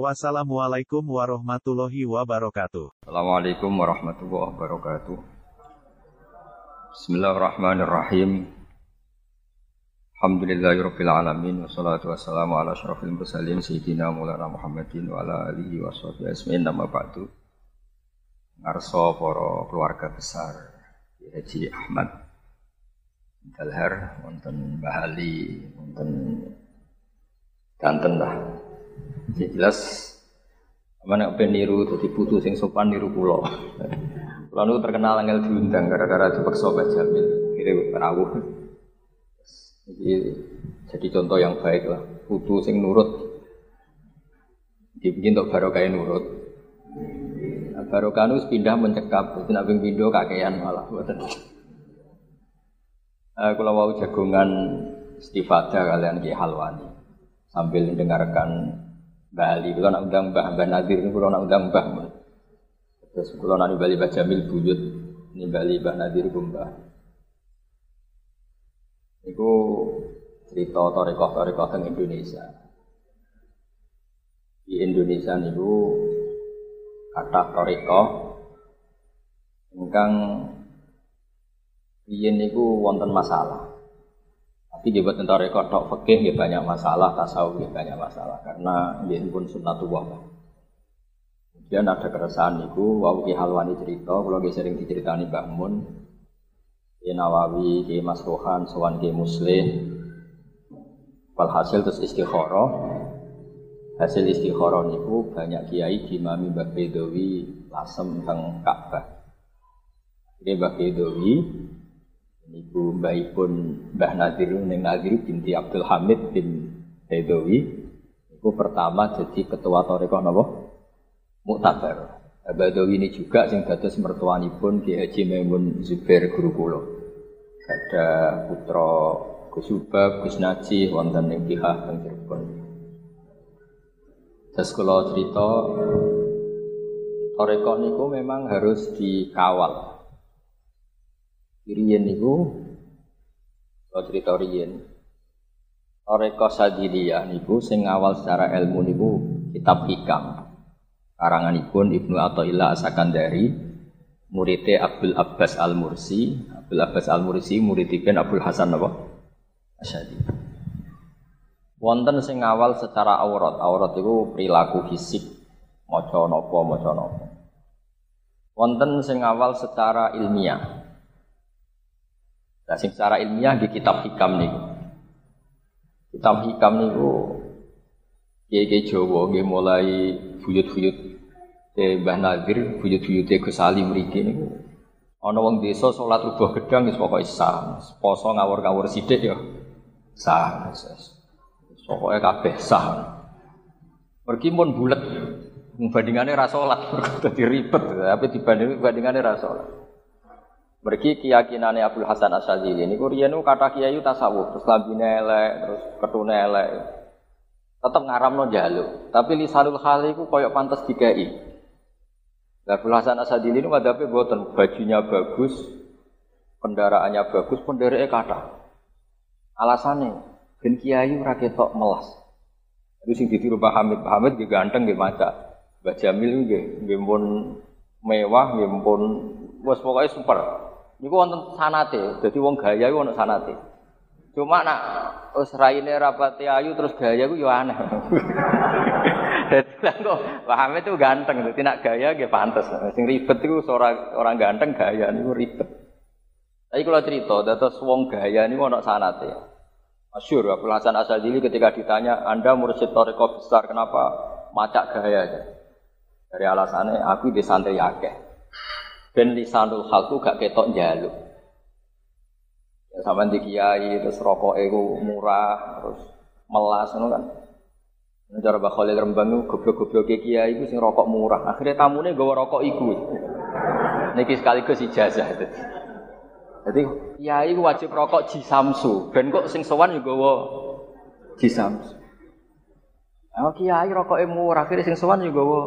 Wassalamualaikum warahmatullahi wabarakatuh. Assalamualaikum warahmatullahi wabarakatuh. Bismillahirrahmanirrahim. Alhamdulillahirabbil alamin wassalatu wassalamu ala asyrafil mursalin sayyidina Maulana Muhammadin wa ala alihi washabihi ajmain nama ba'du. Ngarsa para keluarga besar Haji Ahmad Dalhar wonten Bahali wonten Banten lah jadi jelas mana ben niru jadi putu sing sopan niru pulau. Pulau itu terkenal angel diundang gara-gara dipaksa Mbah Jamil. Kira rawuh. Jadi jadi contoh yang baik lah. Putu sing nurut. Dibikin untuk barokah nurut. Nah, barokah itu pindah mencekap. Jadi nabi pindah kakean malah. Uh, kalau mau jagungan istifadah kalian ki halwani sambil mendengarkan Bali, kalau nak undang Mbah Mbah Nadir kalau nak undang Mbah. Terus kalau nak Bali Mbah Jamil buyut Bali Mbah Nadir Mbah. Iku cerita torekoh teng Indonesia. Di Indonesia niku kata torekoh ingkang Iya niku wonten masalah. Tapi dia buat rekor tok fikih dia banyak masalah, tasawuf dia banyak masalah karena dia pun sunnatullah. Kemudian ada keresahan itu, wau ki halwani cerita, kalau dia sering diceritani Mbah Mun, Ki Nawawi, Ki Mas Rohan, Sowan Ki Muslih, Walhasil terus istikharah. Hasil istikharah niku banyak kiai dimami Mbah Bedowi lasem teng Ka'bah. Ini Mbah Bedowi Niku mbahipun Mbah Nadir Neng Nadir binti Abdul Hamid bin Hedowi Niku pertama jadi ketua Torekoh Nabo Muktabar Badawi ini juga sing dados mertuanipun Ki Haji Maimun Zubair guru kula. Ada putra Gus Ubab, Gus Naji wonten ing Kihah teng Cirebon. Terus kula cerita Torekoh niku memang harus dikawal Riyen niku kalau cerita riyen Toreko Sadiliyah niku sing awal secara ilmu niku kitab hikam. Karanganipun Ibnu Athaillah Asakandari muridnya Abdul Abbas Al Mursi Abdul Abbas Al Mursi muridipun Abdul Hasan apa? Asyadi. Wonten sing awal secara aurat. Aurat itu perilaku fisik. Maca napa maca napa. Wonten sing awal secara ilmiah Nah, secara ilmiah di kitab hikam nih. Kitab hikam niku kiai Jawa nggih mulai buyut-buyut e Mbah Nadir, buyut-buyut e Gus Ali mriki niku. Ana wong desa salat rubah gedang wis pokoke sah. Poso ngawur-ngawur sithik ya sah. Pokoke kabeh sah. Pergi pun bulet. Bandingannya ra salat, dadi ribet. Tapi dibanding bandingannya ra salat. Mergi keyakinannya Abdul Hasan Asyadzili ini kurianu kata kiai tasawuf terus lambine elek terus ketune elek. Tetap ngaramno jaluk, tapi lisanul hal itu koyok pantas dikai. Abdul Hasan Asyadzili ini madhabe buatan bajunya bagus, kendaraannya bagus, pendereke kata. Alasannya ben kiai ora ketok melas. Itu sing ditiru Pak Hamid, Pak Hamid ganteng nggih maca. Mbah Jamil nggih mewah nggih pun wis pokoke super. Niku wonten sanate, dadi wong gaya iku ana sanate. Cuma nak wis raine rapati ayu terus gaya ku yo aneh. Dadi kok pahame itu ganteng, dadi nak gaya nggih pantes. Sing ribet iku ora orang ganteng gaya niku ribet. Tapi kalau cerita, dados wong gaya niku ana sanate. Masyur, Abdul Hasan Asadili ketika ditanya, Anda mursyid toreko besar, kenapa macak gaya? Dari alasannya, aku di santai akeh ben lisanul hal tuh gak ketok jaluk. Ya sama di kiai terus rokok ego murah terus melas ngono kan. Nah, cara Mbak Khalil Rembang itu goblok-goblok kiai itu sing rokok murah. Akhirnya tamunya gawa rokok iku. Niki sekaligus ijazah itu. Jadi kiai wajib rokok jisamsu. Ben kok sing sowan juga wo jisamsu. Oh kiai rokok murah, akhirnya sing sowan juga wo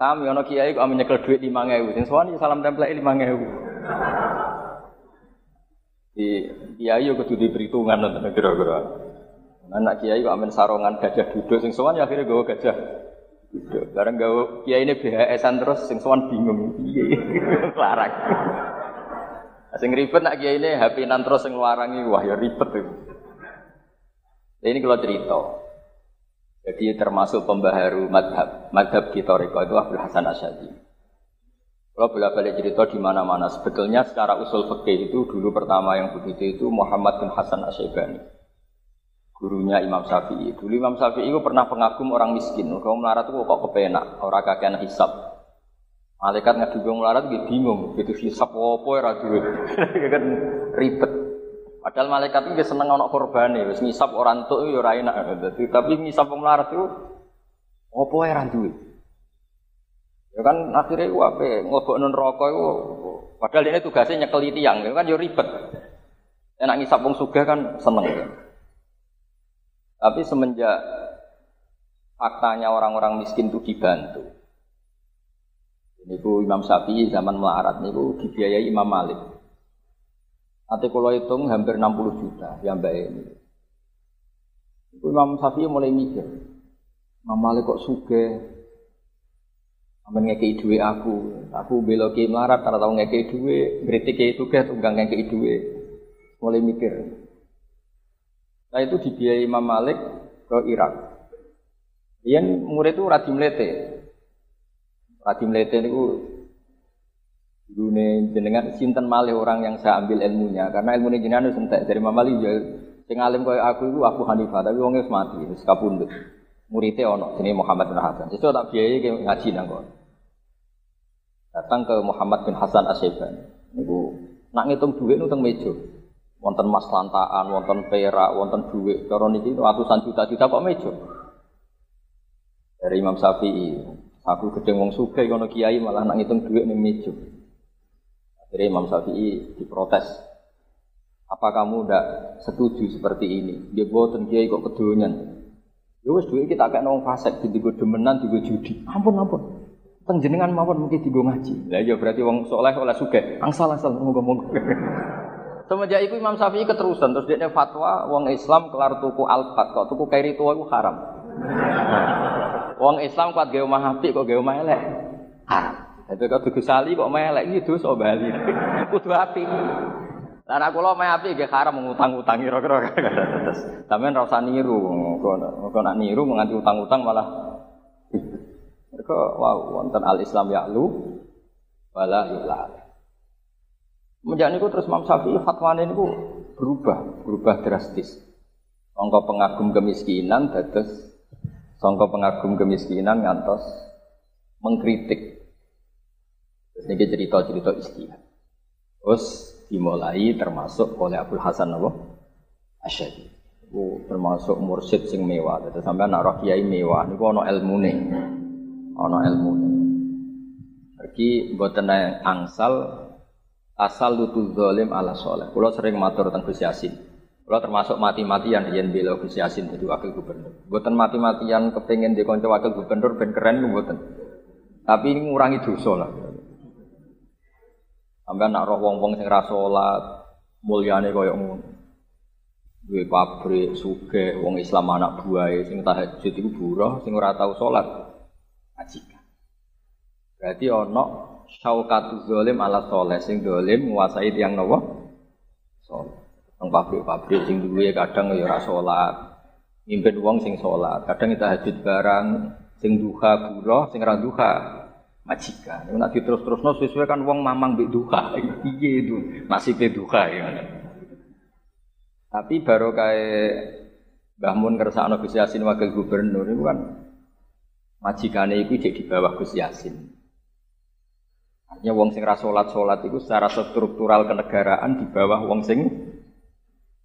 Sami ono kiai kok nyekel duit 5000, sing sowan salam tempel 5000. Di kiai yo kudu diperhitungan nonton kira-kira. Anak kiai kok amin sarongan gajah duduk sing sowan ya akhirnya gawa gajah duduk. Bareng gawa kiai ini BHS-an terus sing sowan bingung. Iya, larang. Sing ribet nak kiai ini HP nan terus sing nglarangi wah ya ribet itu. Ini kalau cerita. Jadi termasuk pembaharu madhab. Madhab di Toriko itu Abdul Hasan Asyadi. Kalau bolak balik cerita di mana-mana. Sebetulnya secara usul fikih itu dulu pertama yang begitu itu Muhammad bin Hasan Asyibani. Gurunya Imam Syafi'i. Dulu Imam Syafi'i itu pernah pengagum orang miskin. Kalau melarat itu kok kepenak. Orang kakean hisap. Malaikat ngadu melarat gitu bingung, gitu hisap apa ya kan ribet. Padahal malaikat itu seneng ana korbane, wis ngisap orang tuh ya ora enak. Tapi ngisap melarat itu apa ya duwe. Ya kan akhirnya ku ape non rokok itu padahal ini tugasnya nyekeli tiang, kan yo ya ribet. Enak ngisap wong sugih kan seneng. Ya. Tapi semenjak faktanya orang-orang miskin itu dibantu, Niku Imam Syafi'i zaman melarat niku dibiayai Imam Malik. Nanti kalau hitung hampir 60 juta yang mbak ini. Niku Imam Syafi'i mulai mikir, Imam Malik kok suge, Amin ngekei duwe aku, aku belok ke melarat karena tahu ngekei duwe, kritik ke itu kan tunggang ngekei duwe, mulai mikir. Nah itu dibiayai Imam Malik ke Irak. Dia murid itu rajin lete, Radi Mlete niku Dune jenengan sinten malih orang yang saya ambil ilmunya karena ilmu jenengan wis entek dari Mamali ya sing alim koyo aku itu Abu Hanifah tapi wong wis mati wis kapundhut. Muridé ono jenenge Muhammad bin Hasan. Itu tak biayai ngaji nang kono. Datang ke Muhammad bin Hasan Asyiban. Niku nak ngitung duit nu teng meja. Wonten mas lantaan, wonten perak, wonten duit. Cara niki ratusan juta-juta kok meja. Dari Imam Syafi'i. Aku gedeng wong sugih kono kiai malah nak ngitung duit ning meja. Akhirnya Imam Syafi'i diprotes. Apa kamu tidak setuju seperti ini? Dia boten kiai kok kedonyan. Ya wis duit kita kayak nong fasek, digo demenan, digo judi. Ampun ampun. Teng jenengan mawon mungkin digo ngaji. Lah ya berarti wong soleh oleh sugih. Angsal angsal monggo-monggo. Semenjak itu Imam Syafi'i keterusan terus dia fatwa wong Islam kelar tuku alfat kok tuku kairi tua itu haram. Wong Islam kuat gawe omah kok gawe elek. Itu kok dudu sali kok omah elek iki dosa bali. Kudu apik. Lah nek kula omah apik nggih haram ngutang-utang kira-kira. Sampeyan ora usah niru. Kok nak niru menganti utang-utang malah Mereka wow wonten al Islam ya'lu wala yulal. Menjak niku terus Imam Syafi'i fatwane niku berubah, berubah drastis. Angka pengagum kemiskinan dados Songko pengagum kemiskinan ngantos mengkritik. Ini cerita-cerita istihad. Terus dimulai termasuk oleh Abdul Hasan Abu Asyadi. Itu termasuk mursyid sing mewah. Jadi sampai anak kiai mewah. Ini ono ilmu nih. Ono ilmu nih. Pergi buatan angsal asal lutu zalim ala soleh. Kalau sering matur tentang Gus Yasin. Kalau termasuk mati-matian yang bela Gus Yasin jadi wakil gubernur. Buatan mati-matian kepengen di konco wakil gubernur ben keren buatan. Tapi ini ngurangi dosa lah. Sampai nak roh wong-wong sing ra salat, mulyane koyo ngono. Duwe pabrik, suge, wong Islam anak buahe sing tahajud iku buruh, sing ora tau salat. Ajikan. Berarti ana syaukatu zalim ala soleh sing zalim menguasai tiang nopo? Soleh. Nang pabrik-pabrik sing duwe kadang ya ora salat. Mimpin wong sing salat, kadang kita hajut barang sing duha buruh, sing ora duha majikan. Nek nak diterus-terusno sesuai kan wong mamang mbek duha. Piye itu nasibe duha ya. Tapi baru kayak Mbah Mun kersakno Gus Yasin wakil gubernur itu kan majikane itu jadi di bawah Gus Yasin. Artinya wong sing ra salat-salat itu secara struktural kenegaraan di bawah wong sing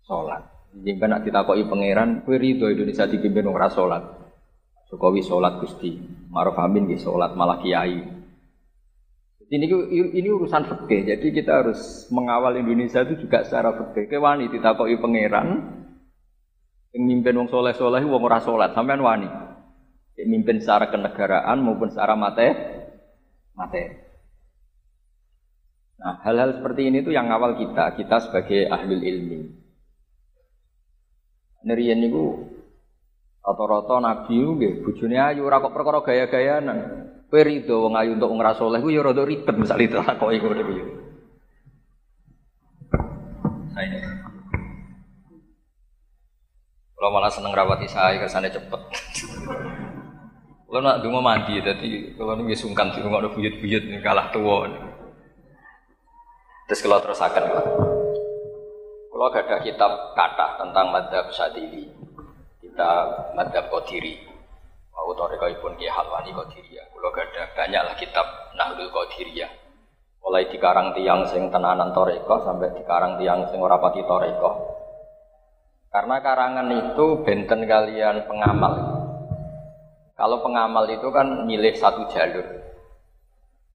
sholat. Jadi nak ditakoi pangeran, kue ridho Indonesia dipimpin orang sholat. Jokowi sholat gusti, Maruf Amin di sholat malah kiai. Ini ini urusan fikih. Jadi kita harus mengawal Indonesia itu juga secara fikih. Ke wani ditakoki pangeran yang mimpin wong soleh soleh wong ora salat sampean wani. Yang mimpin secara kenegaraan maupun secara mate mate. Nah, hal-hal seperti ini tuh yang awal kita, kita sebagai ahli ilmi. Nerian niku rata-rata nabi nggih bojone ayu ora kok perkara gaya-gayanan. Kowe rido wong ayu untuk ngrasa oleh ku ya rada ribet misal itu kok iku niku ya. Saya Kalau malah seneng rawati saya kesannya cepet. Kalau nak dungo mandi, jadi kalau nih sungkan sih nggak buyut-buyut nih kalah tua. Terus kalau terus akan, kalau ada kitab kata tentang madhab sadili, kita madhab kodiri, Mau toriko pun kia halwani ya. Kalau gak ada banyaklah kitab Nahdul Qadiriyah. Mulai dikarang tiang sing tenanan toriko sampai dikarang tiang sing ora pati toriko. Karena karangan itu benten kalian pengamal. Kalau pengamal itu kan milih satu jalur.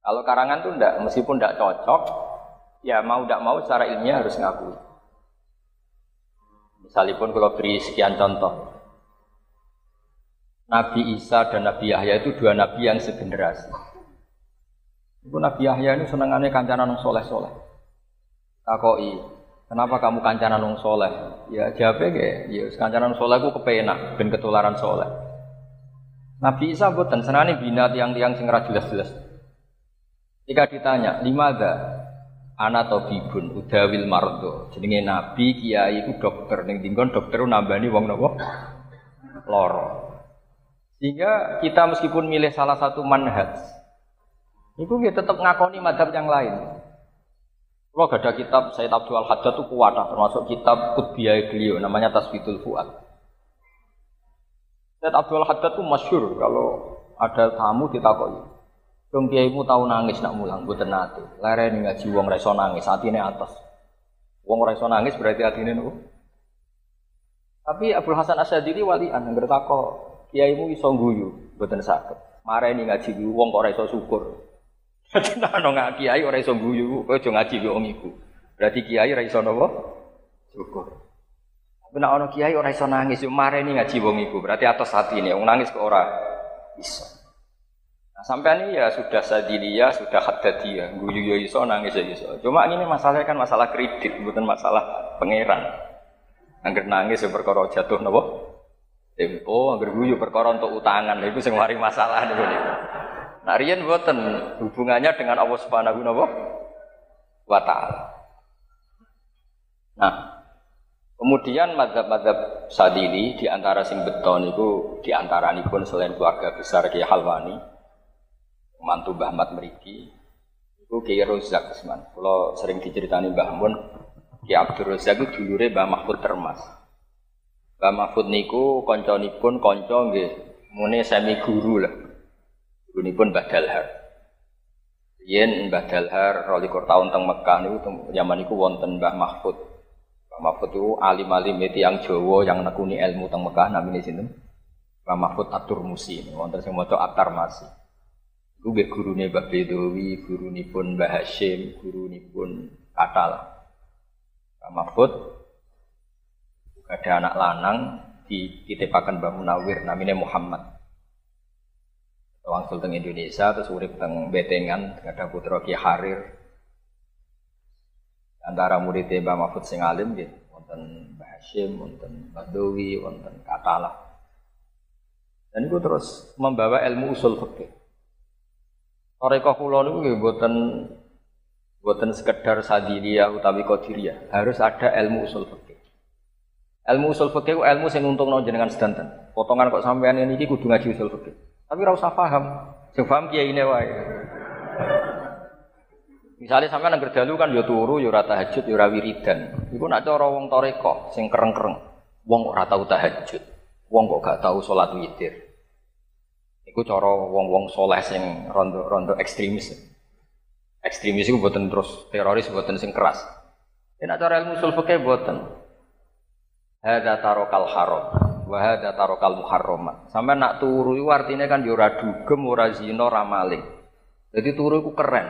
Kalau karangan itu ndak, meskipun ndak cocok, ya mau ndak mau secara ilmiah harus ngakui. Misalipun kalau beri sekian contoh, Nabi Isa dan Nabi Yahya itu dua nabi yang segenerasi. Itu Nabi Yahya ini senangannya kancanan soleh-soleh. Takoi, kenapa kamu kancanan wong soleh? Ya jawabnya kayak, ya kancanan soleh aku kepenak dan ketularan soleh. Nabi Isa buatan senangnya bina tiang-tiang sing jelas-jelas. Jika ditanya, lima ada anak tabibun udawil mardo. Jenenge nabi kiai itu dokter ning dinggon dokter nambani wong nopo loro. Sehingga kita meskipun milih salah satu manhaj, itu kita tetap ngakoni madhab yang lain. Kalau gak ada kitab Sayyid Abdul Al-Haddad itu kuat, termasuk kitab Kutbiyah beliau, namanya Tasbidul Fuad. Sayyid Abdul Al-Haddad itu masyur kalau ada tamu ditakoi. Dong kiaimu tahu nangis nak mulang, buat nate. Lereni ngaji wong reso nangis, ini atas. Wong reso nangis berarti ini nuh. Tapi Abdul Hasan Asyadili walian, yang bertakok kiaimu iso guyu, mboten saged. Mareni ngaji ku wong kok ora iso syukur. Dadi nek kiai ora iso guyu, kowe aja ngaji wong iku. Berarti kiai ora iso napa? Syukur. Tapi ana kiai ora iso nangis, yo mareni ngaji wong iku. Berarti atas ini, wong nangis kok ora iso. Nah, sampai ini ya sudah sadilia, sudah haddadiyah. Guyu yo iso, nangis yo iso. Cuma ini masalahnya kan masalah kredit, bukan masalah pangeran. Angger nangis ya perkara jatuh napa? Tempo anggar guyu perkara untuk utangan itu sing mari masalah niku niku. Nah riyen mboten hubungannya dengan Allah Subhanahu wa taala. Nah, kemudian madhab-madhab sadili di antara sing beton itu di antara pun selain keluarga besar Kiai Halwani, mantu Mbah Ahmad Meriki, itu Kiai Rozak Usman. Kalau sering diceritani Mbah Mun, Kiai Abdul Rozak itu dulure Mbah Mahfud Termas. Mbah Mahfud niku pun kanca nggih mune semi guru lah. Gurunipun Mbah Dalhar. Yen Mbah Dalhar rolikur tahun teng Mekah niku zaman niku wonten Mbah Mahfud. Mbah Mahfud itu alim-alim yang Jawa yang nekuni ilmu teng Mekah namine sinten? Mbah Mahfud Atur Musi, wonten sing maca Atar Masi. Iku nggih gurune Mbah Bedowi, gurunipun Mbah Hashim, gurunipun Katal. Mbah Mahfud ada anak lanang dititipakan Mbah Munawir namanya Muhammad. Wangsul teng Indonesia terus urip teng Betengan ada putra Ki Harir. Antara murid Mbah Mahfud sing alim gitu, wonten Mbah Hashim, wonten Mbah Dowi, wonten Katalah. Dan itu terus membawa ilmu usul fikih. Toreko kula niku mboten mboten sekedar sadiliyah utawi qadiriyah, harus ada ilmu usul fikih. Ilmu usul fikih ilmu sing untungno jenengan sedanten. Potongan kok sampean ini iki kudu ngaji usul fikih. Tapi ora usah paham. Sing paham kiyaine wae. Misalnya sampean nang dalu kan ya turu ya ora tahajud ya ora wiridan. Iku nak cara wong toreko sing kereng-kereng. Wong ora tau tahajud. Wong kok gak tau salat witir. Iku cara wong-wong soleh sing rondo-rondo ekstremis. Ekstremis iku buatan terus teroris buatan sing keras. Ya cara ilmu usul fikih buatan. Hada tarokal haram, wa hada tarokal muharramat. Sampai nak turu itu artinya kan yo ya ora dugem, ora zina, ora maling. Jadi turu itu keren.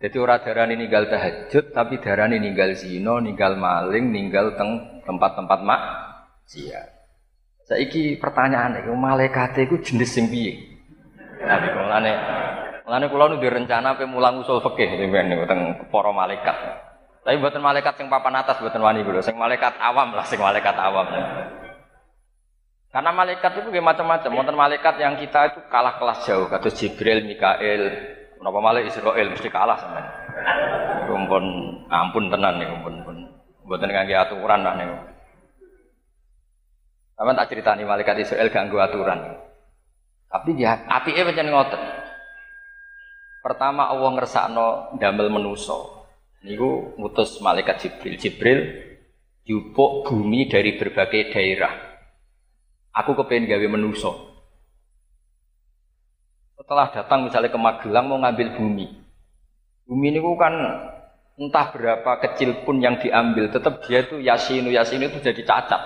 Jadi ora darani ninggal tahajud, tapi darani ninggal zino, ninggal maling, ninggal teng tempat-tempat mak sia. Saiki pertanyaan iku malaikat iku jenis sing piye? Nah, mulane mulane kula nu rencana pe mulang usul fikih teng para malaikat. Tapi buatan malaikat sing papan atas buatan wani dulu, sing malaikat awam lah, sing malaikat awam. Karena malaikat itu macam-macam. Wonten malaikat yang kita itu kalah kelas jauh, kata Jibril, Mikael, Kenapa malah Israel mesti kalah sama? Kumpul ampun tenan nih kumpul pun. Buatan ngangge aturan lah nih. Sama tak cerita nih malaikat Israel ganggu aturan. Tapi dia api eh macam ngotot. Pertama Allah ngersakno damel menuso. Niku ngutus malaikat Jibril. Jibril jupuk bumi dari berbagai daerah. Aku kepengen gawe menuso. Setelah datang misalnya ke Magelang mau ngambil bumi. Bumi ini kan entah berapa kecil pun yang diambil, tetap dia itu yasinu yasinu itu jadi cacat.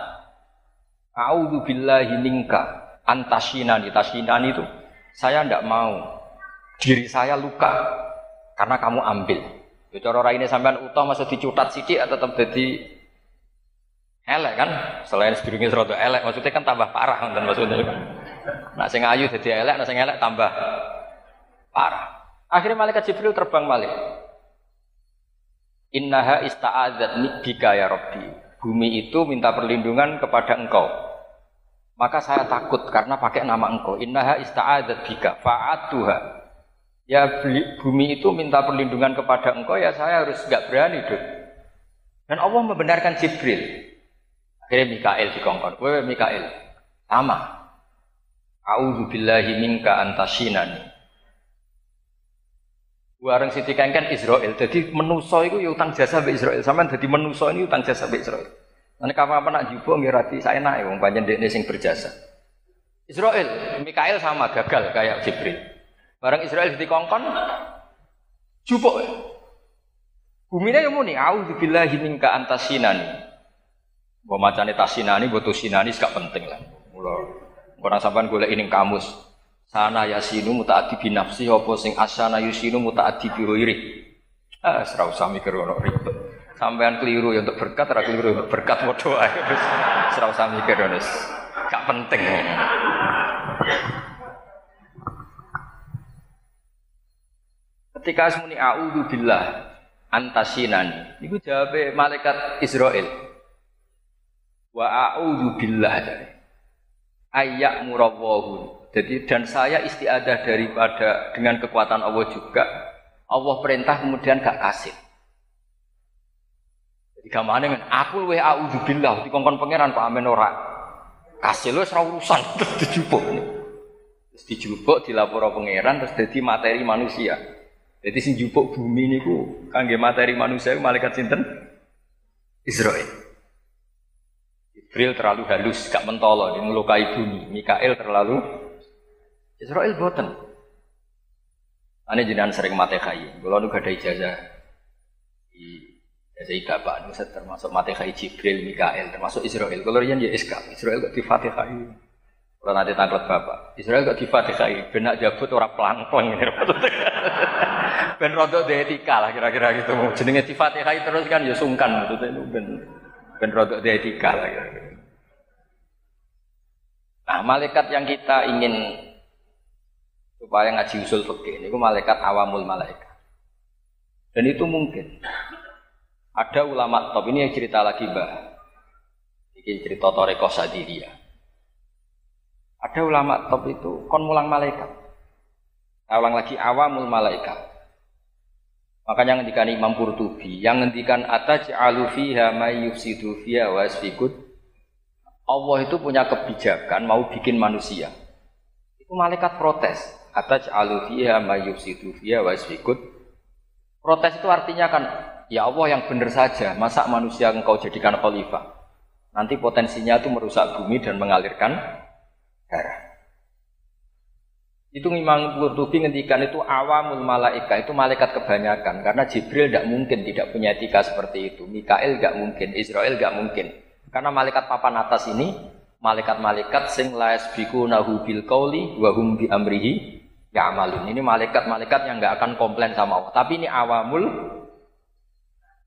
A'udzu billahi minka antasinani tasinani itu saya tidak mau diri saya luka karena kamu ambil. Ya cara ini sampean utama masih dicutat sidik tetap jadi elek kan? Selain sedurunge serata elek maksudnya kan tambah parah dan maksudnya. Nak sing ayu jadi elek, nak sing elek tambah parah. Akhirnya malaikat Jibril terbang balik. Innaha ista'adzat bika ya Rabbi. Bumi itu minta perlindungan kepada engkau. Maka saya takut karena pakai nama engkau. Innaha ista'adzat bika fa'atuha. Ya bumi itu minta perlindungan kepada engkau ya saya harus gak berani dong. Dan Allah membenarkan Jibril. Akhirnya Mikael dikongkon. Wewe Mikael. Sama. A'udzu billahi minka antasinani. Warang Siti Kengken Israel. Jadi menuso itu ya utang jasa be Israel. Sampean jadi menuso ini utang jasa be Israel. Nanti kapan apa nak jubo nggih saya naik wong panjen dekne sing berjasa. Israel, Mikael sama gagal kayak Jibril. Barang Israel dikongkon jupuk. Bumine yang muni, a'udzu billahi minka antasinani. Mbok macane tasinani, mbok tusinani gak penting lah. Mula Orang sampean golek ini kamus. Sana yasinu mutaati bi nafsi sing asana yusinu mutaati bi ghairi. Ah, ora usah mikir ribet. Sampean keliru ya untuk berkat, ora keliru ya untuk berkat padha. Wis ora usah mikir. Gak penting. Ketika semuni a'udzu billah antasinani. Iku jawabe malaikat Israel. Wa a'udzu billah jadi ayak murawwahun. Jadi dan saya istiadah daripada dengan kekuatan Allah juga. Allah perintah kemudian gak kasih. Jadi gamane men aku luwe auzubillah dikongkon pangeran Pak Amin ora. Kasih lu ora urusan dijupuk. Terus dijupuk dilapor pangeran terus jadi materi manusia. Jadi sing jupuk bumi niku kangge materi manusia malaikat sinten? Israel. Jibril terlalu halus, gak mentolo, dia melukai bumi. Mikael terlalu Israel boten. Ane jenengan sering mate kai. Kalau nu gak ada ijazah di ijazah pak, termasuk mate kai Jibril, Mikael, termasuk Israel. Kalau rian ya SK, Israel gak di Fatihai. Kalau nanti tangklet bapak, Israel gak di Fatihai. Benak jabut orang pelang-pelang ini. ben rodok etika lah kira-kira gitu. Jenenge di Fatihai terus kan ya sungkan itu ben ben rodok etika lah kira-kira. Nah, malaikat yang kita ingin supaya ngaji usul fikih ini malaikat awamul malaikat. Dan itu mungkin. Ada ulama top ini yang cerita lagi bah. Ini cerita Toreko Sadiria. Ada ulama top itu kon mulang malaikat. Nah, ulang lagi awamul malaikat. Makanya ngendikan Imam Qurtubi yang ngendikan ataj'alu fiha may yufsidu fiha wa Allah itu punya kebijakan mau bikin manusia. Itu malaikat protes. Ataj alufiha mayusidu fiha wasfikut. Protes itu artinya kan, ya Allah yang benar saja, masa manusia engkau jadikan khalifah. Nanti potensinya itu merusak bumi dan mengalirkan darah. Itu memang Qurtubi ngendikan itu awamul malaika itu malaikat kebanyakan karena Jibril tidak mungkin tidak punya etika seperti itu. Mikael tidak mungkin, Israel tidak mungkin. Karena malaikat papan atas ini malaikat-malaikat sing la nahu bil qauli wa hum bi amrihi ya amalun. Ini malaikat-malaikat yang nggak akan komplain sama Allah. Tapi ini awamul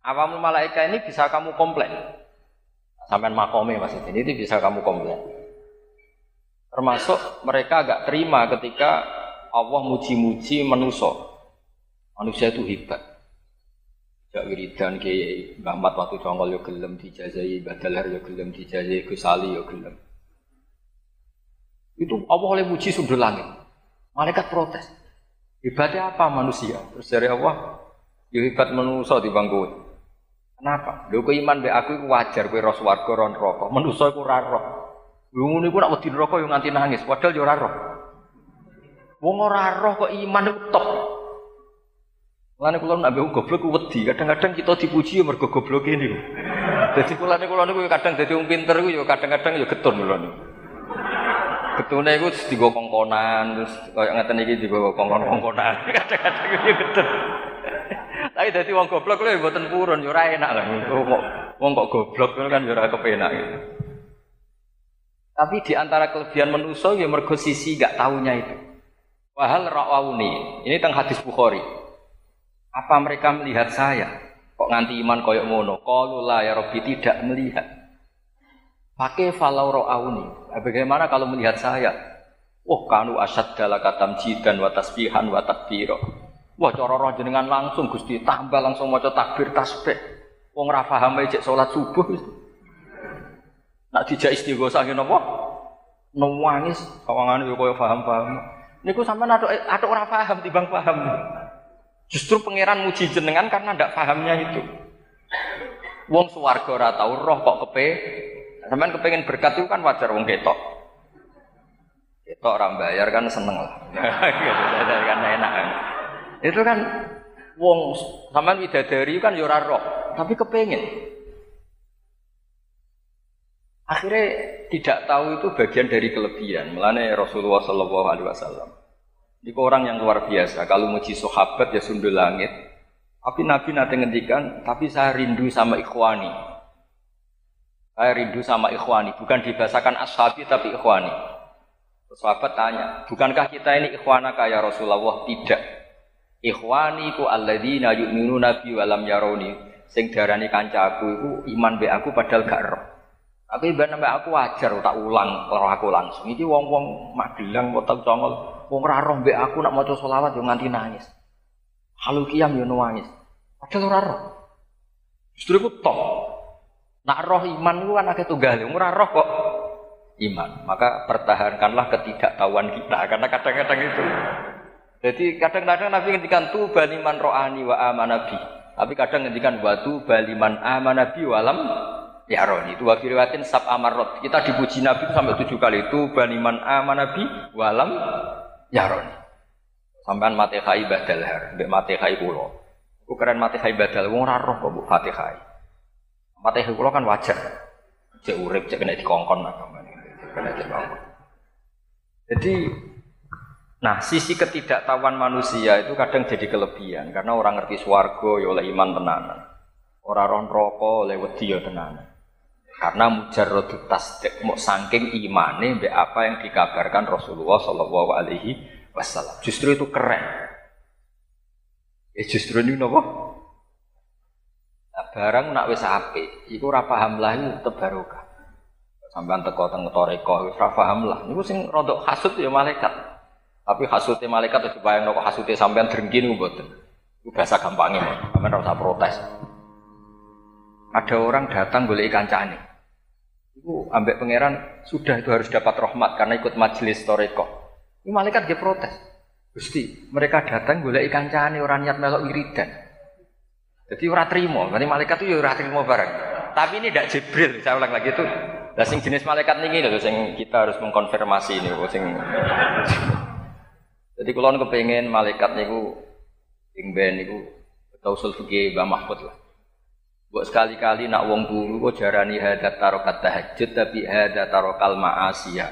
awamul malaikat ini bisa kamu komplain. Sampai makome maksudnya ini bisa kamu komplain. Termasuk mereka agak terima ketika Allah muji-muji manusia. Manusia itu hebat. Jak wiridan ke Mbah waktu congol yo gelem dijazai, Badalar yo gelem dijazai, Gusali yo gelem. Itu Allah oleh muji sundul langit. Malaikat protes. Hebatnya apa manusia? Terus dari Allah, ya hebat manusia di bangku. Kenapa? Lho iman be aku wajar kowe roh swarga ron neraka. Manusa iku ora. Lho ngono iku nek wedi neraka yo nganti nangis, padahal yo ora roh. Wong ora roh kok iman iku top. Mulane kula nek mbek goblok ku wedi, kadang-kadang kita dipuji yo mergo gobloke niku. Dadi kula niku kula niku kadang dadi wong pinter iku yo kadang-kadang yo getun kula niku. Getune iku digo kongkonan, terus koyo ngeten iki digo kongkon-kongkonan. Kadang-kadang yo getun. Tapi dadi wong goblok lho mboten purun yo ora enak lah. Wong kok goblok kan yo ora kepenak. Tapi di antara kelebihan manusia ya mergo sisi gak taunya itu. Wahal ra'awni. Ini tentang hadis Bukhari. Apa mereka melihat saya? Kok nganti iman koyok mono? Qalu la ya Rabbi tidak melihat. Pakai falau ra'awni. Bagaimana kalau melihat saya? Oh kanu asad dalam katam jidan wa tasbihan wa takbiro. Wah cara roh jenengan langsung Gusti tambah langsung maca takbir tasbih. Wong ra paham cek salat subuh. Nak dijak istighosah ngene apa? Nangis kawangane yo koyo paham-paham. Niku sampean atuk atuk ora paham timbang paham. Justru pangeran muji jenengan karena ndak pahamnya itu. Wong swarga ora tau roh kok kepe. Sampean kepengen berkat itu kan wajar wong ketok. Ketok orang bayar kan seneng lah. kan enak kan. Itu kan wong sampean widadari kan yo ora roh, tapi kepengen. Akhirnya tidak tahu itu bagian dari kelebihan. Melane Rasulullah Shallallahu Alaihi Wasallam. Ini orang yang luar biasa. Kalau muji sahabat ya sundul langit. Tapi Nabi nanti ngendikan, tapi saya rindu sama ikhwani. Saya rindu sama ikhwani. Bukan dibahasakan ashabi tapi ikhwani. Sahabat tanya, bukankah kita ini ikhwana kaya Rasulullah? Tidak. Ikhwani ku alladzina yu'minuna bi walam yaroni. Sing darani kancaku iku iman be aku padahal gak roh. Tapi ibadah sampai aku wajar tak ulang roh aku langsung. Iki wong-wong Magelang kota Congol, wong ora roh aku nak maca selawat yo nganti nangis. Halu kiam yo nangis. Padahal ora roh. Justru iku top. Nak roh iman itu kan akeh tunggal, ora roh kok iman. Maka pertahankanlah ketidaktahuan kita karena kadang-kadang itu jadi kadang-kadang Nabi ngendikan tu baliman ro'ani wa amanabi. Tapi kadang ngendikan watu baliman amanabi walam ya roni. Itu riwayatin sab amarot. Kita dipuji Nabi sampai tujuh kali itu baliman amanabi walam ya roni. Sampai mati khai badal har, mbek mati khai pulo. Ku keren mati khai badal wong ora roh kok bu Fatihah. Mati khai pulo kan wajar. Cek urip cek kena dikongkon Kena dikongkon. Jadi Nah, sisi ketidaktahuan manusia itu kadang jadi kelebihan karena orang ngerti swargo ya oleh iman tenanan. Orang ron rokok oleh wedi ya tenanan. Karena mujarradut tasdik mau saking imane mbek apa yang dikabarkan Rasulullah Shallallahu alaihi wasallam. Justru itu keren. Ya justru ini nopo? Nah, barang nak wis apik, iku ora paham lah iku tetep barokah. Sampeyan teko teng toreko wis ora paham lah. Niku sing rodok hasud ya malaikat. Tapi hasute malaikat itu bayang nopo hasute sampean drengki niku mboten. Itu bahasa gampangnya, sampean ora usah protes. Ada orang datang boleh ikan cani. Itu ambek pangeran sudah itu harus dapat rahmat karena ikut majelis toreko. Ini malaikat dia protes. Gusti, mereka datang boleh ikan cani orang niat melok wiridan. Jadi ora terima, nanti malaikat itu ya ora terima barang. Tapi ini tidak Jibril, saya ulang lagi itu. Lah sing jenis malaikat ini lho kita harus mengkonfirmasi ini sing jadi kalau kepengen malaikat niku ing ben niku tausul fikih Mbah Mahfud lah. Buat sekali-kali nak wong turu kok jarani hadat tarokat tahajud tapi hadat tarokal ma'asiyah.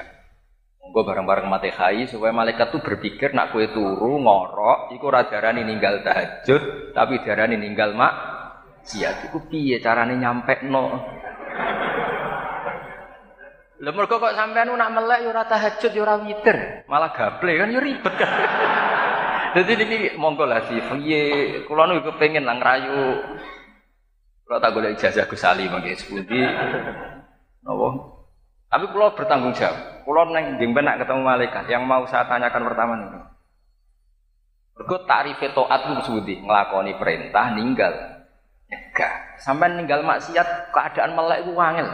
Monggo bareng-bareng mati khai supaya malaikat tuh berpikir nak kue turu ngorok iku ora darani ninggal tahajud tapi darani ninggal mak siat iku piye carane nyampe no Lha mergo kok sampean nak melek yo ora tahajud yo ora witir, malah gaple kan yo ribet kan. Jadi niki monggo lah sih, piye kula niku kepengin lah ngrayu. Kula tak golek ijazah Gus Ali mangke sepundi. Napa? Tapi kula bertanggung jawab. Kula neng jeng nak ketemu malaikat yang mau saya tanyakan pertama niku. Mergo takrif taat ku sepundi? Nglakoni perintah ninggal. Nyegah. Sampai ninggal maksiat keadaan melek ku wangil.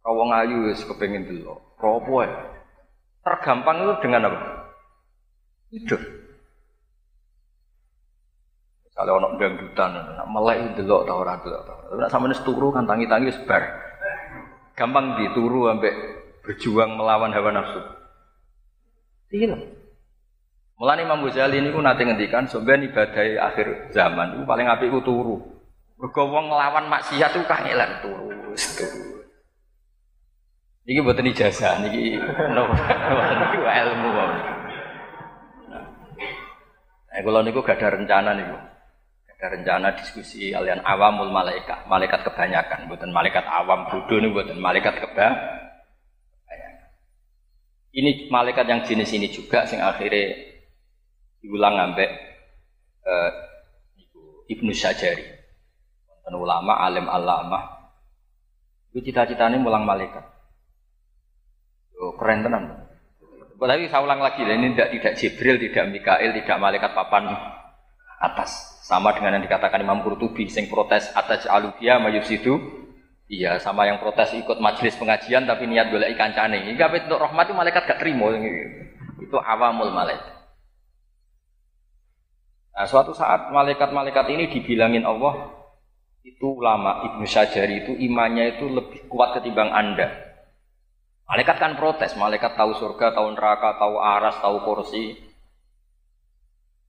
Kau wong ayu wis kepengin delok. Tergampang itu dengan apa? Tidur. Kalau ono dangdutan, nak melek delok ta ora delok ta. Nek sampeyan turu kan tangi-tangi wis bar. Gampang dituru sampai berjuang melawan hawa nafsu. Iya. Mulane Imam Ghazali niku nate ngendikan sampeyan ibadah akhir zaman itu paling apik ku turu. Mergo wong nglawan maksiat itu kangelan turu. Niki buatan ijazah, niki niki ilmu. Nah, kalau niku gak ada rencana niku. Ada rencana diskusi kalian awamul malaikat, malaikat kebanyakan, buatan malaikat awam bodoh nih buatan malaikat kebanyakan. Ini malaikat yang jenis ini juga sing akhirnya diulang ambek uh, Ibnu Syajari. ulama alim alamah. Itu cita-citanya mulang malaikat. Oh, keren tenan. Tapi saya ulang lagi, ini tidak tidak Jibril, tidak Mikail, tidak malaikat papan atas. Sama dengan yang dikatakan Imam Qurtubi, sing protes atas alubia mayusidu. Iya, sama yang protes ikut majelis pengajian tapi niat golek ikan cane. Ini gak untuk rahmat itu malaikat gak terima. Itu awamul malaikat. Nah, suatu saat malaikat-malaikat ini dibilangin Allah itu ulama Ibnu Syajari itu imannya itu lebih kuat ketimbang Anda. Malaikat kan protes, malaikat tahu surga, tahu neraka, tahu aras, tahu kursi.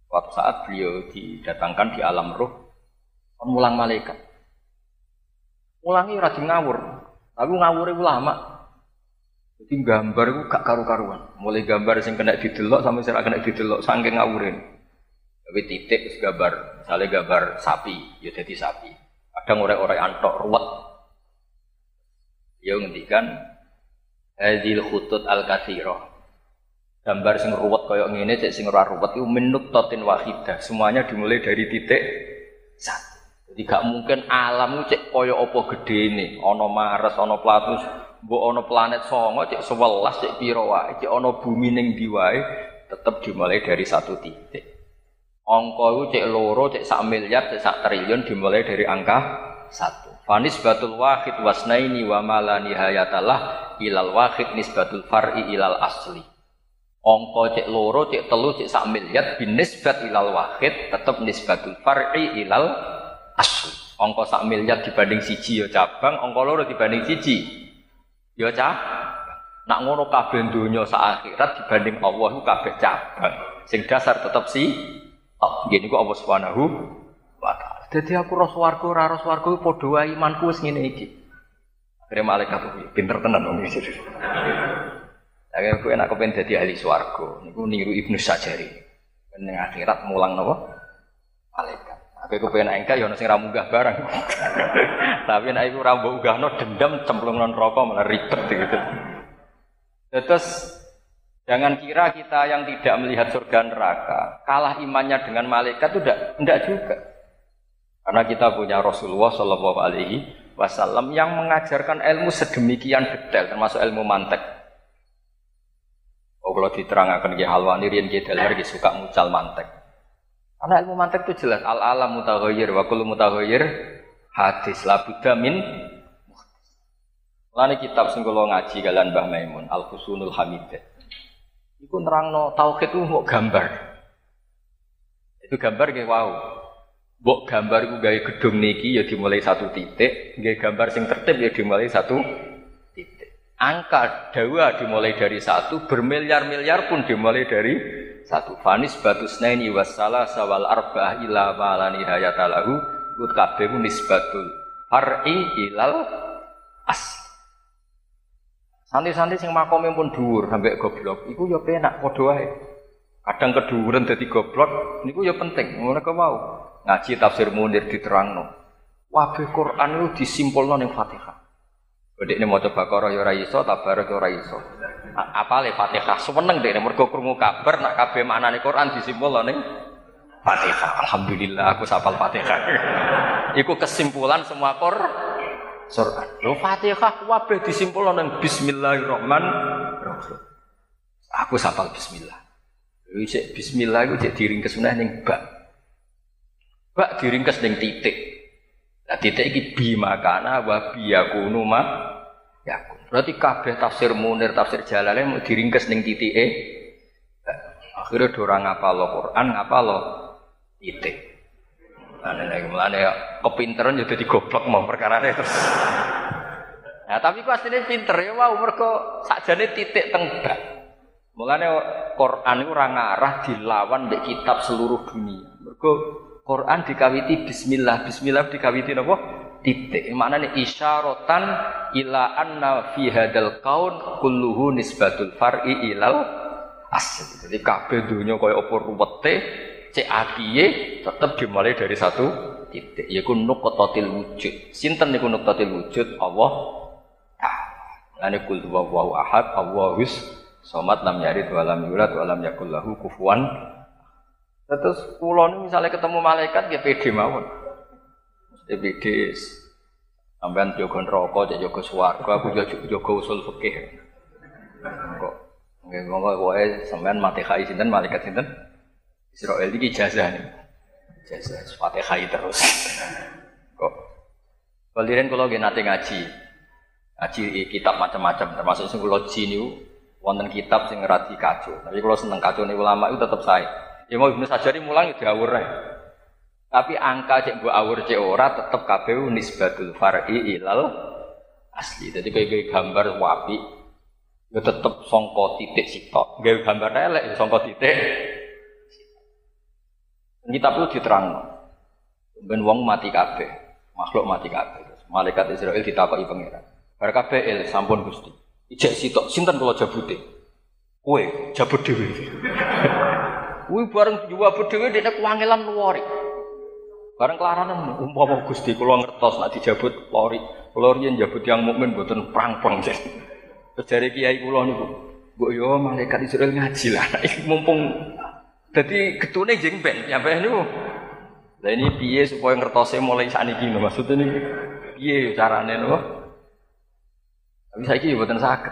Suatu saat beliau didatangkan di alam roh, mulang malaikat. Mulangi rajin ngawur, tapi ngawur itu lama. Jadi gambar itu gak karu-karuan. Mulai gambar sing kena didelok sampai sing kena didelok saking ngawurin. Tapi titik gambar, misalnya gambar sapi, ya jadi sapi. Kadang orang-orang antok ruwet. Dia ngendikan hadil khutut al kathiro gambar sing ruwet kaya ngene cek sing ora ruwet iku minut totin wahidah. Semuanya dimulai dari titik satu. Jadi gak mungkin alam cek kaya apa gedene. Ana Mars ana Platus mbok ana planet songo cek sewelas cek piro wae. Cek ana bumi ning ndi wae tetep dimulai dari satu titik. Angka cek loro cek sak miliar cek sak triliun dimulai dari angka satu. Fanis batul wahid wasnaini wa malani hayatalah ilal wahid nisbatul far'i ilal asli. Ongko cek loro, cek telu, cek sak miliar bin nisbat ilal wahid tetap nisbatul far'i ilal asli. Ongko sak miliar dibanding siji ya cabang, ongko loro dibanding siji ya cabang. Nak ngono kabeh donya sak akhirat dibanding Allah ku kabeh cabang. Sing dasar tetap si oh, gini ku Allah Subhanahu wa taala. Dadi aku roh swarga ora roh swarga padha wae imanku wis ngene iki. Akhirnya malaikat pinter tenan om ini. Akhirnya aku enak kepen jadi ahli swargo. Niku niru ibnu Sajari. Yang akhirat mulang nopo malaikat. Aku kepen engka ya sing ramunggah barang. Tapi nek iku ra no dendam cemplung non rokok malah ribet gitu. Terus jangan kira kita yang tidak melihat surga neraka kalah imannya dengan malaikat itu tidak, tidak juga. Karena kita punya Rasulullah Shallallahu Alaihi wasallam yang mengajarkan ilmu sedemikian detail termasuk ilmu mantek. Kalau diterangkan ke halwani rian kita lagi suka mucal mantek. Karena ilmu mantek itu jelas al alam mutaghayyir wa kullu mutaghayyir hadis la budda min Lani kitab sing kula ngaji kalian Mbah Maimun Al Husunul Hamidah. Iku nerangno tauhid itu mau gambar. Itu gambar kayak wow. Bok gambar ku gawe gedung niki ya dimulai satu titik, gawe gambar sing tertib ya dimulai satu. Angka dawa dimulai dari satu, bermiliar-miliar pun dimulai dari satu. Fanis batu snaini wassalah sawal arba'ah ila malani hayatalahu ut kabeh nisbatul far'i ilal as. Santi-santi sing makome pun dhuwur sampai goblok, iku ya penak padha wae. Kadang keduren dadi goblok niku ya penting, kok mau ngaji tafsir Munir diterangno. Wabih Quran itu disimpulno ning Fatihah. Dek ini mau coba koro ya iso, tabarok ya iso. Apa le Fatihah? Seneng dek ini mergo krungu kabar nak kabeh maknane Quran disimpul ning Fatihah. Alhamdulillah aku sapal Fatihah. Iku kesimpulan semua kor Quran. Lo Fatihah kabeh disimpul ning Bismillahirrahmanirrahim. Aku sapal Bismillah. Bismillah iku cek diringkes ning bak. Bak diringkes ning titik. Nah titik iki bi makana wa bi yakunu ma yakun. Berarti kabeh tafsir Munir, tafsir Jalalain mau diringkes ning. Nah, akhirnya dorang ngapal Quran, ngapal titik. Nah, nek mulane ya kepinteran ya dadi goblok mau perkara terus. Nah, tapi ku asline pinter ya wow mergo sakjane titik teng. Mulane Quran itu ora ngarah dilawan mbek kitab seluruh dunia. Mergo Quran dikawiti bismillah, bismillah dikawiti napa? Titik. Maknane isyaratan ila anna fi hadal kaun kulluhu nisbatul far'i ilal asli. Jadi kabeh dunya kaya apa ruwete, cek apiye tetep dimulai dari satu titik. Yaiku nuqtatil wujud. Sinten niku nuqtatil wujud? Allah. Lane kul huwallahu ahad, Allahus somat lam yalid wa lam yulad wa lam yakul lahu Terus ini misalnya ketemu malaikat ya pede mawon. Mesti pede. Sampean jaga neraka, cek jaga swarga, aku jaga usul fikih. Kok nggih monggo wae sampean mati khai sinten malaikat sinten? Israel iki ijazah nih. Ijazah Fatihah terus. Kok Kalian kalau nggih nate ngaji, ngaji kitab macam-macam, termasuk sing kula niku wonten kitab sing ngerati kacau. Tapi kalau seneng nih ulama itu tetap saya. Ya mau Ibnu Sajari mulang ya diawur Tapi angka cek mbok awur cek ora tetep kabeh nisbatul far'i ilal asli. Jadi kayak gambar wapi ya tetep songko titik sitok. Gawe gambar elek ya songko titik. Kitab itu diterang. Ben wong mati kabeh, makhluk mati kabeh. Malaikat Israel ditakoki pangeran. Bar kabeh el sampun Gusti. Ijek sitok sinten kula jabute? Kowe jabut dhewe. Kuwi bareng jawab dhewe dekne kuwangelan lori. Bareng kelaranan umpama Gusti kula ngertos nek dijabut lori. Kula riyen jabut yang mukmin mboten prang-prang. Terus jare kiai kula niku, "Mbok yo malaikat Israel ngaji lah. Mumpung dadi getune jeng ben nyampe niku." Lah ini piye supaya ngertose mulai sakniki lho maksudnya niki piye carane lho. Tapi saiki mboten saged.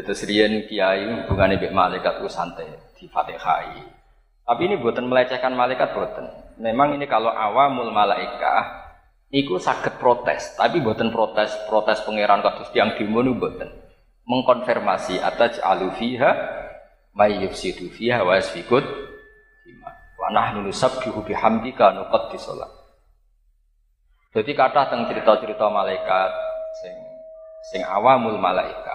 Terus riyen kiai hubungane mbek malaikat ku santai di Fatihai. Tapi ini buatan melecehkan malaikat buatan. Memang ini kalau awamul malaikah iku sakit protes, tapi buatan protes protes pangeran kados yang dimunu buatan mengkonfirmasi atas alufiha may yufsidu fiha wa yasfikut wa nahnu nusabbihu bihamdika nuqaddisu Jadi kata tentang cerita-cerita malaikat sing sing awamul malaikah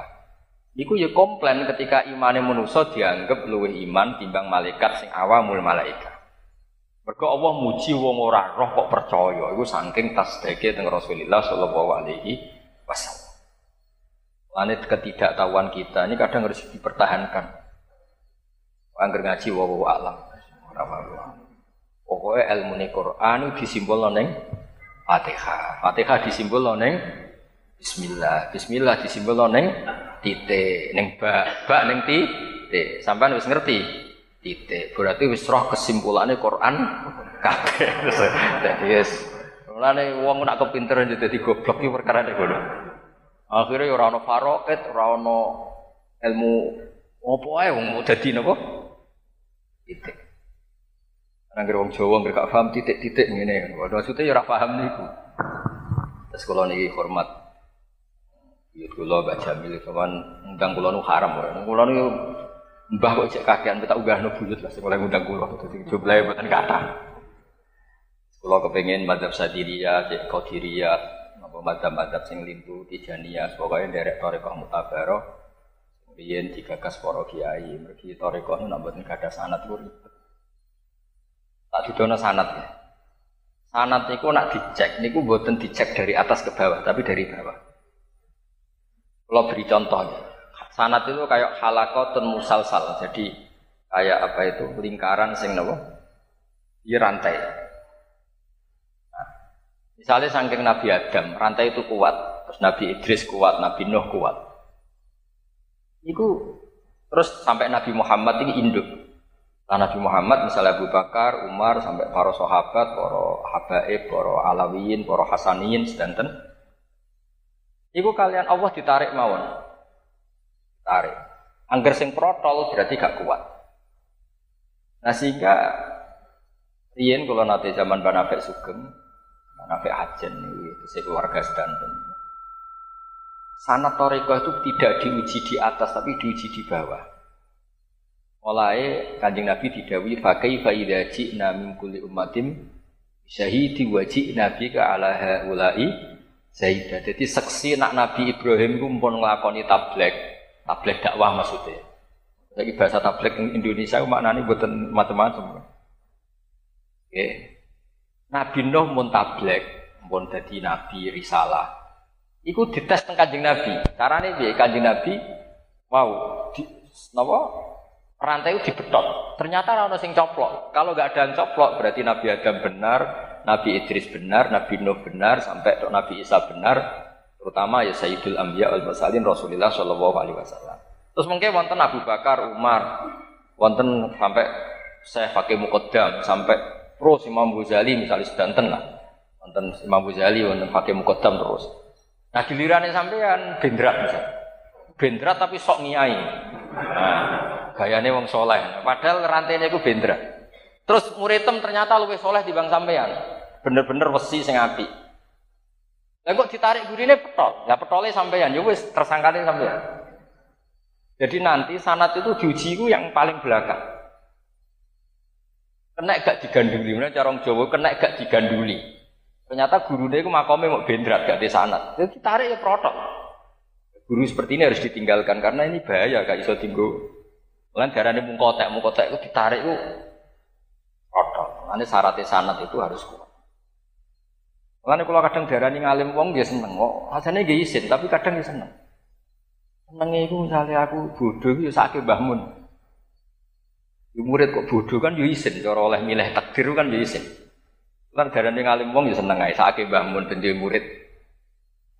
Iku ya komplain ketika imane manusa dianggap luwih iman timbang malaikat sing awamul malaikat. Mergo Allah muji wong ora roh kok percaya. Iku saking tasdeke teng Rasulullah sallallahu alaihi wasallam. Lanet ketidaktahuan kita ini kadang harus dipertahankan. Angger ngaji wa alam. Pokoknya ilmu Quran disimpul neng Fatihah. Fatihah disimpul neng Bismillah. Bismillah disimpul neng titik. Neng bak bak neng titik. Sampai wis ngerti? Titik. Berarti wis roh kesimpulannya Quran kabeh. Jadi yes mulane wong nak kepinteran jadi goblok iki perkara nek ngono akhirnya ora ono faroket ora ono ilmu apa ae wong mau dadi napa? Titik. Nangger wong Jawa nggak gak paham titik-titik ngene. Waduh maksudnya ya ora paham niku. Terus kula niki hormat Iya kula Mbak Jamil kawan undang kula nu haram ora. Kula nu mbah kok cek kakean kita ugahno buyut lah sing oleh undang kula dadi jumlahe mboten kathah. Kula kepengin madzhab Sadiriyah, cek Qadiriyah, apa madzhab-madzhab sing lintu Tijaniyah, pokoke derek tarekah mutabaroh. Riyen digagas para kiai, mergi tarekah nu mboten gadah sanad ku ribet. Tak didono sanad ya. Sanad niku nak dicek niku mboten dicek dari atas ke bawah, tapi dari bawah. Kalau beri contoh ya. Sanat itu kayak halakotun musalsal. Jadi kayak apa itu lingkaran sing nopo di rantai. Nah, misalnya saking Nabi Adam, rantai itu kuat. terus Nabi Idris kuat, Nabi Nuh kuat. Iku terus sampai Nabi Muhammad ini induk. Nah, Nabi Muhammad misalnya Abu Bakar, Umar sampai para sahabat, para habaib, para alawiyin, para hasaniyin sedanten. Iku kalian Allah ditarik mawon. Tarik. Angger sing protol berarti gak kuat. Nah sehingga Rien kalau nanti zaman Banafek Sugeng, Banafek Hajen itu saya keluarga sedanten. Sanat toriko itu tidak diuji di atas tapi diuji di bawah. Mulai kanjeng Nabi didawi pakai faidah ji'na min kulli ummatim syahidi wajib Nabi ke ala haulai Zaidah. Jadi seksi nak Nabi Ibrahim pun nglakoni tablek, tablek dakwah maksudnya. Lagi bahasa tablek Indonesia maknanya buatan macam-macam. Oke. Nabi Nuh mun tablek, pun jadi nabi risalah. Iku dites teng Kanjeng Nabi. Carane piye? Kanjeng Nabi wow, di napa? Rantai itu dibetot. Ternyata orang sing coplok. Kalau nggak ada yang coplok, berarti Nabi Adam benar, Nabi Idris benar, Nabi Nuh benar, sampai dok Nabi Isa benar. Terutama ya Sayyidul Anbiya al Mursalin Rasulullah Shallallahu Alaihi Wasallam. Terus mungkin wonten Abu Bakar, Umar, wonten sampai saya pakai mukodam, sampai terus Imam Ghazali misalnya sedanten lah. Wonten Imam Ghazali, wonten pakai mukodam terus. Nah gilirannya sampean bendrat misalnya. Bendrat tapi sok niai. Nah, gayanya wong soleh. Padahal rantainya itu bendrat. Terus muridem ternyata lebih soleh di bang sampean. Bener-bener wesi sing api. Lah kok ditarik gurine petol. Lah petolnya sampean, ya wis tersangkane sampean. Jadi nanti sanat itu diuji itu yang paling belakang. Kena gak diganduli, mana cara Jawa kena gak diganduli. Ternyata guru dia itu makomnya mau bendrat gak di sana. Jadi tarik ya protok. Guru seperti ini harus ditinggalkan karena ini bahaya gak iso tinggu. Lain darahnya mungkotek, mungkotek itu ditarik itu protok. Nanti syaratnya sanat itu harus kuat. Lain kalau kadang darahnya ngalim wong dia seneng kok. Hasilnya dia izin tapi kadang dia seneng. Senengnya itu misalnya aku bodoh itu ya sakit bahmun. murid kok bodoh kan dia izin. Cara oleh milih takdir kan dia izin. Lan darani ngalim wong ya seneng ae sakake Mbah Mun ben murid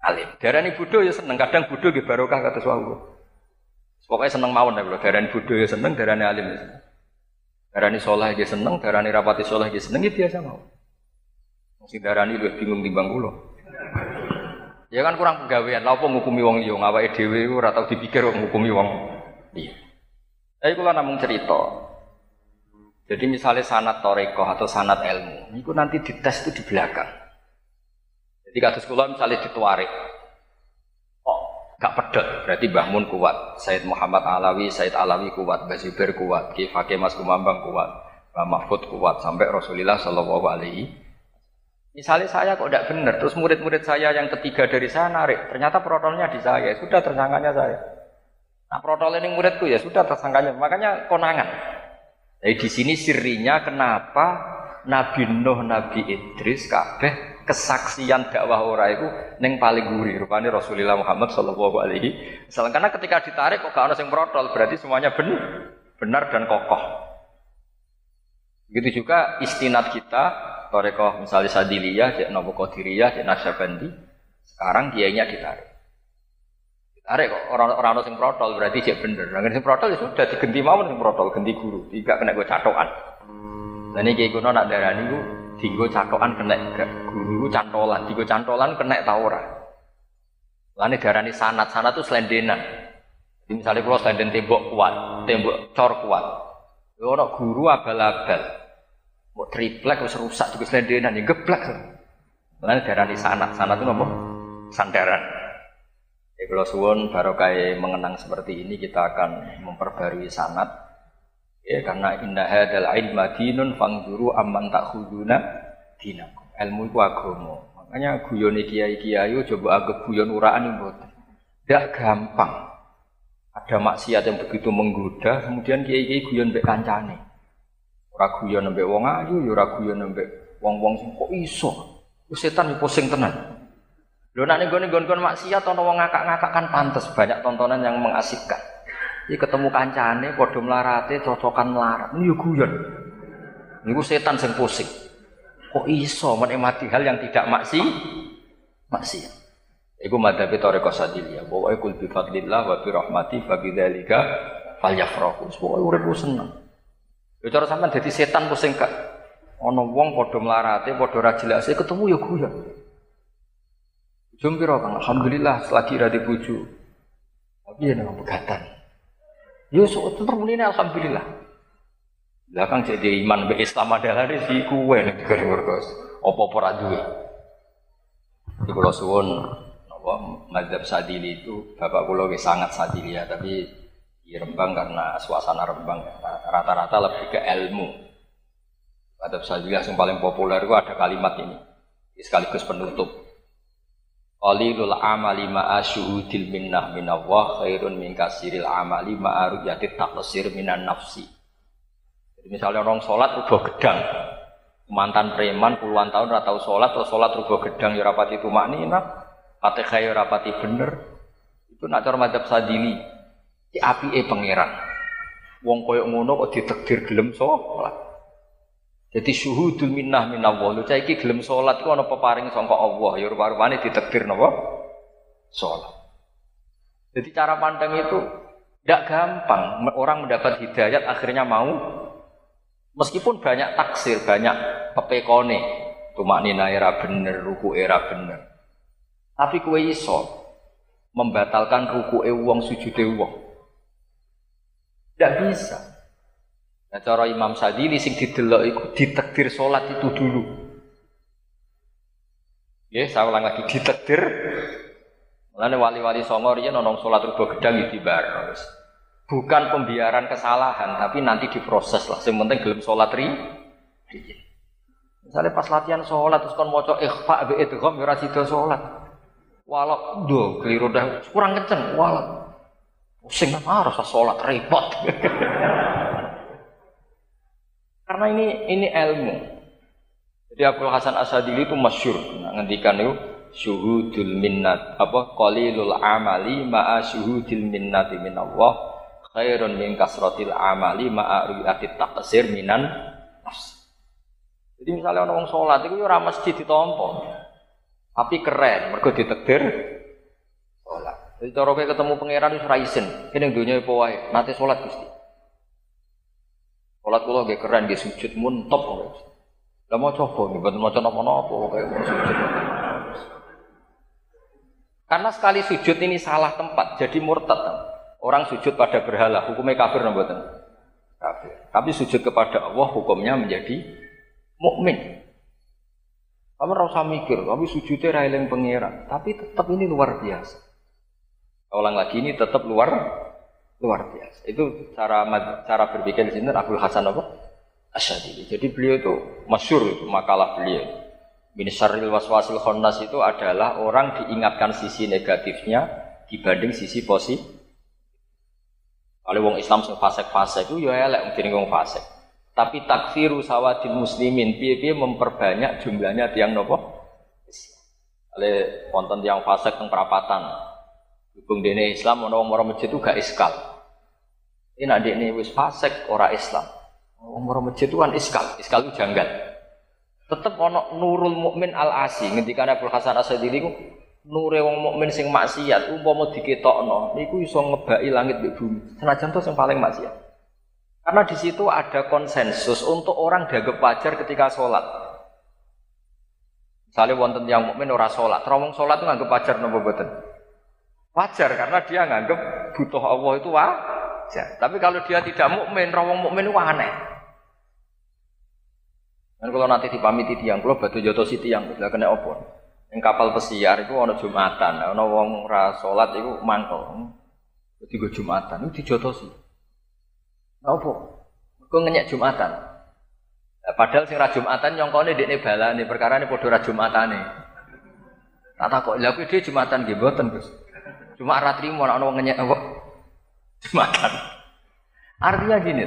alim. Darani bodho ya seneng, kadang bodho nggih barokah kata wau. Pokoknya seneng mawon ya darani bodho ya seneng, darani alim ya seneng. Darani soleh ya seneng, darani rapati soleh ya seneng ya biasa mau. Sing darani luwih bingung timbang kula. Ya kan kurang penggawean, lha apa ngukumi wong liya ngawake dhewe ora tau dipikir kok ngukumi wong liya. Tapi namung cerita, jadi misalnya sanat toreko atau sanat ilmu, itu nanti dites itu di belakang. Jadi kasus sekolah misalnya dituarik, oh gak pedot, berarti Bahmun kuat, Said Muhammad Alawi, Said Alawi kuat, Basibir kuat, Ki Fakih Mas Kumambang kuat, Mbah Mahfud kuat, sampai Rasulullah Shallallahu Alaihi Misalnya saya kok tidak benar, terus murid-murid saya yang ketiga dari saya narik, ternyata protolnya di saya, sudah tersangkanya saya. Nah protol ini muridku ya sudah tersangkanya, makanya konangan. Jadi di sini sirinya kenapa Nabi Nuh, Nabi Idris, kabeh kesaksian dakwah ora itu neng paling gurih rupanya Rasulullah Muhammad Shallallahu Alaihi Wasallam karena ketika ditarik kok gak ada yang protol berarti semuanya benar benar dan kokoh begitu juga istinat kita Toreko misalnya Sadiliyah, Cek Nopo Qadiriyah, Cek Nasyabandi sekarang kiainya ditarik Tarik kok orang-orang sing protol berarti cek bener. Nah, sing protol ya sudah digenti mawon sing protol, ganti guru. Tidak kena gue catokan. Nah ini kayak kuno nak darah gue digo catokan kena guru cantolan, digo cantolan kena. Lalu darah ini sanat, sanat tuh selendenan. Jadi misalnya kalau selenden tembok kuat, tembok cor kuat. Orang guru abal-abal. Mau triplek harus rusak juga selendenan, yang geblek. Darah ini sanat, sanat itu apa? Sandaran. Ya kalau suwon barokai mengenang seperti ini kita akan memperbarui sanat. Ya karena indah hadal ilma dinun fangduru amman tak khuduna dinakum. Ilmu itu agama. Makanya guyon kiai kiai coba agak guyon uraan buat tidak gampang. Ada maksiat yang begitu menggoda kemudian kiai kiai guyon be kancane ora guyon nembe wong ayu ya ora guyon nembe wong wong kok iso setan pusing tenan Lho nak ning gone gon maksiat ana wong ngakak-ngakak kan pantes banyak tontonan yang mengasihkan. Iki ketemu kancane padha mlarate cocokan melarat. Ini yo guyon. Niku setan sing pusing. Kok iso menikmati hal yang tidak maksi maksiat. Iku madhabi toreko sadiliyah. Pokoknya kul bi fadlillah wa bi rahmati fa bi dzalika falyafrahu. Pokoke urip seneng. Ya cara sampean dadi setan pusing gak. Ana wong padha mlarate, padha ra jelase ketemu ya guyon. Jum piro Kang? Alhamdulillah selagi ra bojo. Tapi ya pegatan. Ya tetep muni alhamdulillah. Lah Kang jadi iman be Islam adalah si kuwe nek digoreng Apa-apa ra duwe. Di suwun napa mazhab Sadili itu bapak kula sangat sadili ya, tapi di Rembang karena suasana Rembang rata-rata lebih ke ilmu. Mazhab Sadili yang paling populer itu ada kalimat ini sekaligus penutup. Qalilul amali ma'a syuhudil minnah minallah khairun min kasiril amali ma'a ru'yatit taqsir minan nafsi. Jadi misalnya orang sholat rubah gedang, mantan preman puluhan tahun ora tau sholat atau sholat rubah gedang ya rapati itu maknina fatihah ya bener itu nak cara madzhab sadili api e pangeran? Wong koyo ngono kok ditekdir gelem sholat jadi syuhudul minnah minallah. Lu saiki gelem sholat ku ana peparing sangka Allah. Ya rupa-rupane ditekdir napa? Sholat jadi cara pandang itu tidak gampang. Orang mendapat hidayat akhirnya mau. Meskipun banyak taksir, banyak pepekone, cuma nina era bener, ruku era bener. Tapi kue iso membatalkan ruku e wong sujud wong. Tidak bisa. Nah, cara Imam Sadili sing didelok iku ditakdir salat itu dulu. Ya, saya ulang lagi ditakdir. Mulane wali-wali songo riyen nonong salat rubo gedang ya dibar bukan pembiaran kesalahan tapi nanti diproses lah yang penting gelem sholat ri misalnya pas latihan sholat terus kan mau ikhfa bi idgham ya sida sholat walau do keliru dah kurang kenceng walau pusing ah rasa sholat repot karena ini ini ilmu jadi Abdul Hasan Asadili itu masyur nah, ngendikan itu syuhudul minnat apa qalilul amali ma'a syuhudil minnati minallah khairun min kasrotil amali ma'a ru'yatit taqsir minan nafs. Jadi misalnya orang sholat itu ya ora mesti. Tapi keren, ditakdir sholat. Jadi cara ketemu pangeran wis ora isin. Kene dunya apa wae, nate sholat Gusti. Sholat kula nggih keren nggih sujud mun top. Lah mau coba nih, mboten maca napa-napa kayak mau sujud. Karena sekali sujud ini salah tempat, jadi murtad. Orang sujud pada berhala, hukumnya kafir mboten? Kafir. Tapi sujud kepada Allah hukumnya menjadi mukmin. Kamu rasa mikir, tapi sujudnya railing pengira, tapi tetap ini luar biasa. Ulang lagi ini tetap luar luar biasa. Itu cara cara berpikir sini Abdul Hasan apa? Asyadili. Jadi beliau itu masyur itu makalah beliau. Min syarril waswasil khonnas itu adalah orang diingatkan sisi negatifnya dibanding sisi positif kalau wong Islam sing fasik-fasik itu ya elek mungkin wong fasik. Tapi takfiru sawadil muslimin piye-piye memperbanyak jumlahnya tiang nopo? Oleh wonten tiang fasik teng perapatan. Hubung dene Islam ana wong masjid itu gak iskal. Ini nak ini wis fasik ora Islam. Wong masjid itu kan iskal, iskal itu janggal. Tetep ana nurul mukmin al asi ngendikane Abdul Hasan Asadili ku nure wong mukmin sing maksiat umpama diketokno niku iso ngebaki langit mbek bumi. Senajan to sing paling maksiat. Karena di situ ada konsensus untuk orang dianggap wajar ketika sholat. Misalnya wonten yang mukmin ora sholat, terowong sholat itu nganggap wajar nopo boten? Wajar karena dia nganggap butuh Allah itu wajar. Tapi kalau dia tidak mukmin, rawong mukmin itu aneh. Dan kalau nanti dipamiti tiang, kalau batu joto si tiang, tidak kena opor. Yang kapal pesiar itu ada Jumatan, ada wong ra salat itu mangkel. Gue Jumatan itu dijotosi. Apa? Gue ngenyek Jumatan. Padahal sing ra Jumatan nyongkone dekne balane perkara ini padha ra Jumatane. Tak kok lha kuwi Jumatan nggih. Cuma ra trimo nek wong ngenyek apa? Jumatan. Artinya gini,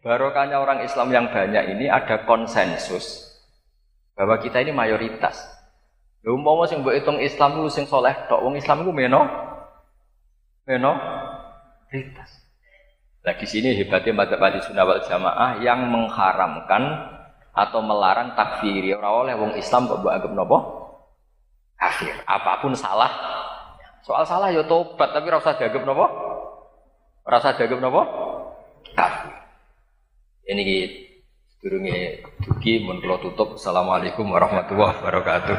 barokahnya orang Islam yang banyak ini ada konsensus bahwa kita ini mayoritas. Ya umpama sing mbok hitung Islam ku sing soleh tok wong Islam ku meno meno prioritas. Nah di sini hebatnya madzhab sunnah wal jamaah yang mengharamkan atau melarang takfiri ora oleh wong Islam kok mbok anggap napa kafir. Apa pun salah. Soal salah ya tobat tapi rasa dagem nopo? Rasa dagem nopo? Kafir. Ini durunge dugi mun tutup. Assalamualaikum warahmatullahi wabarakatuh.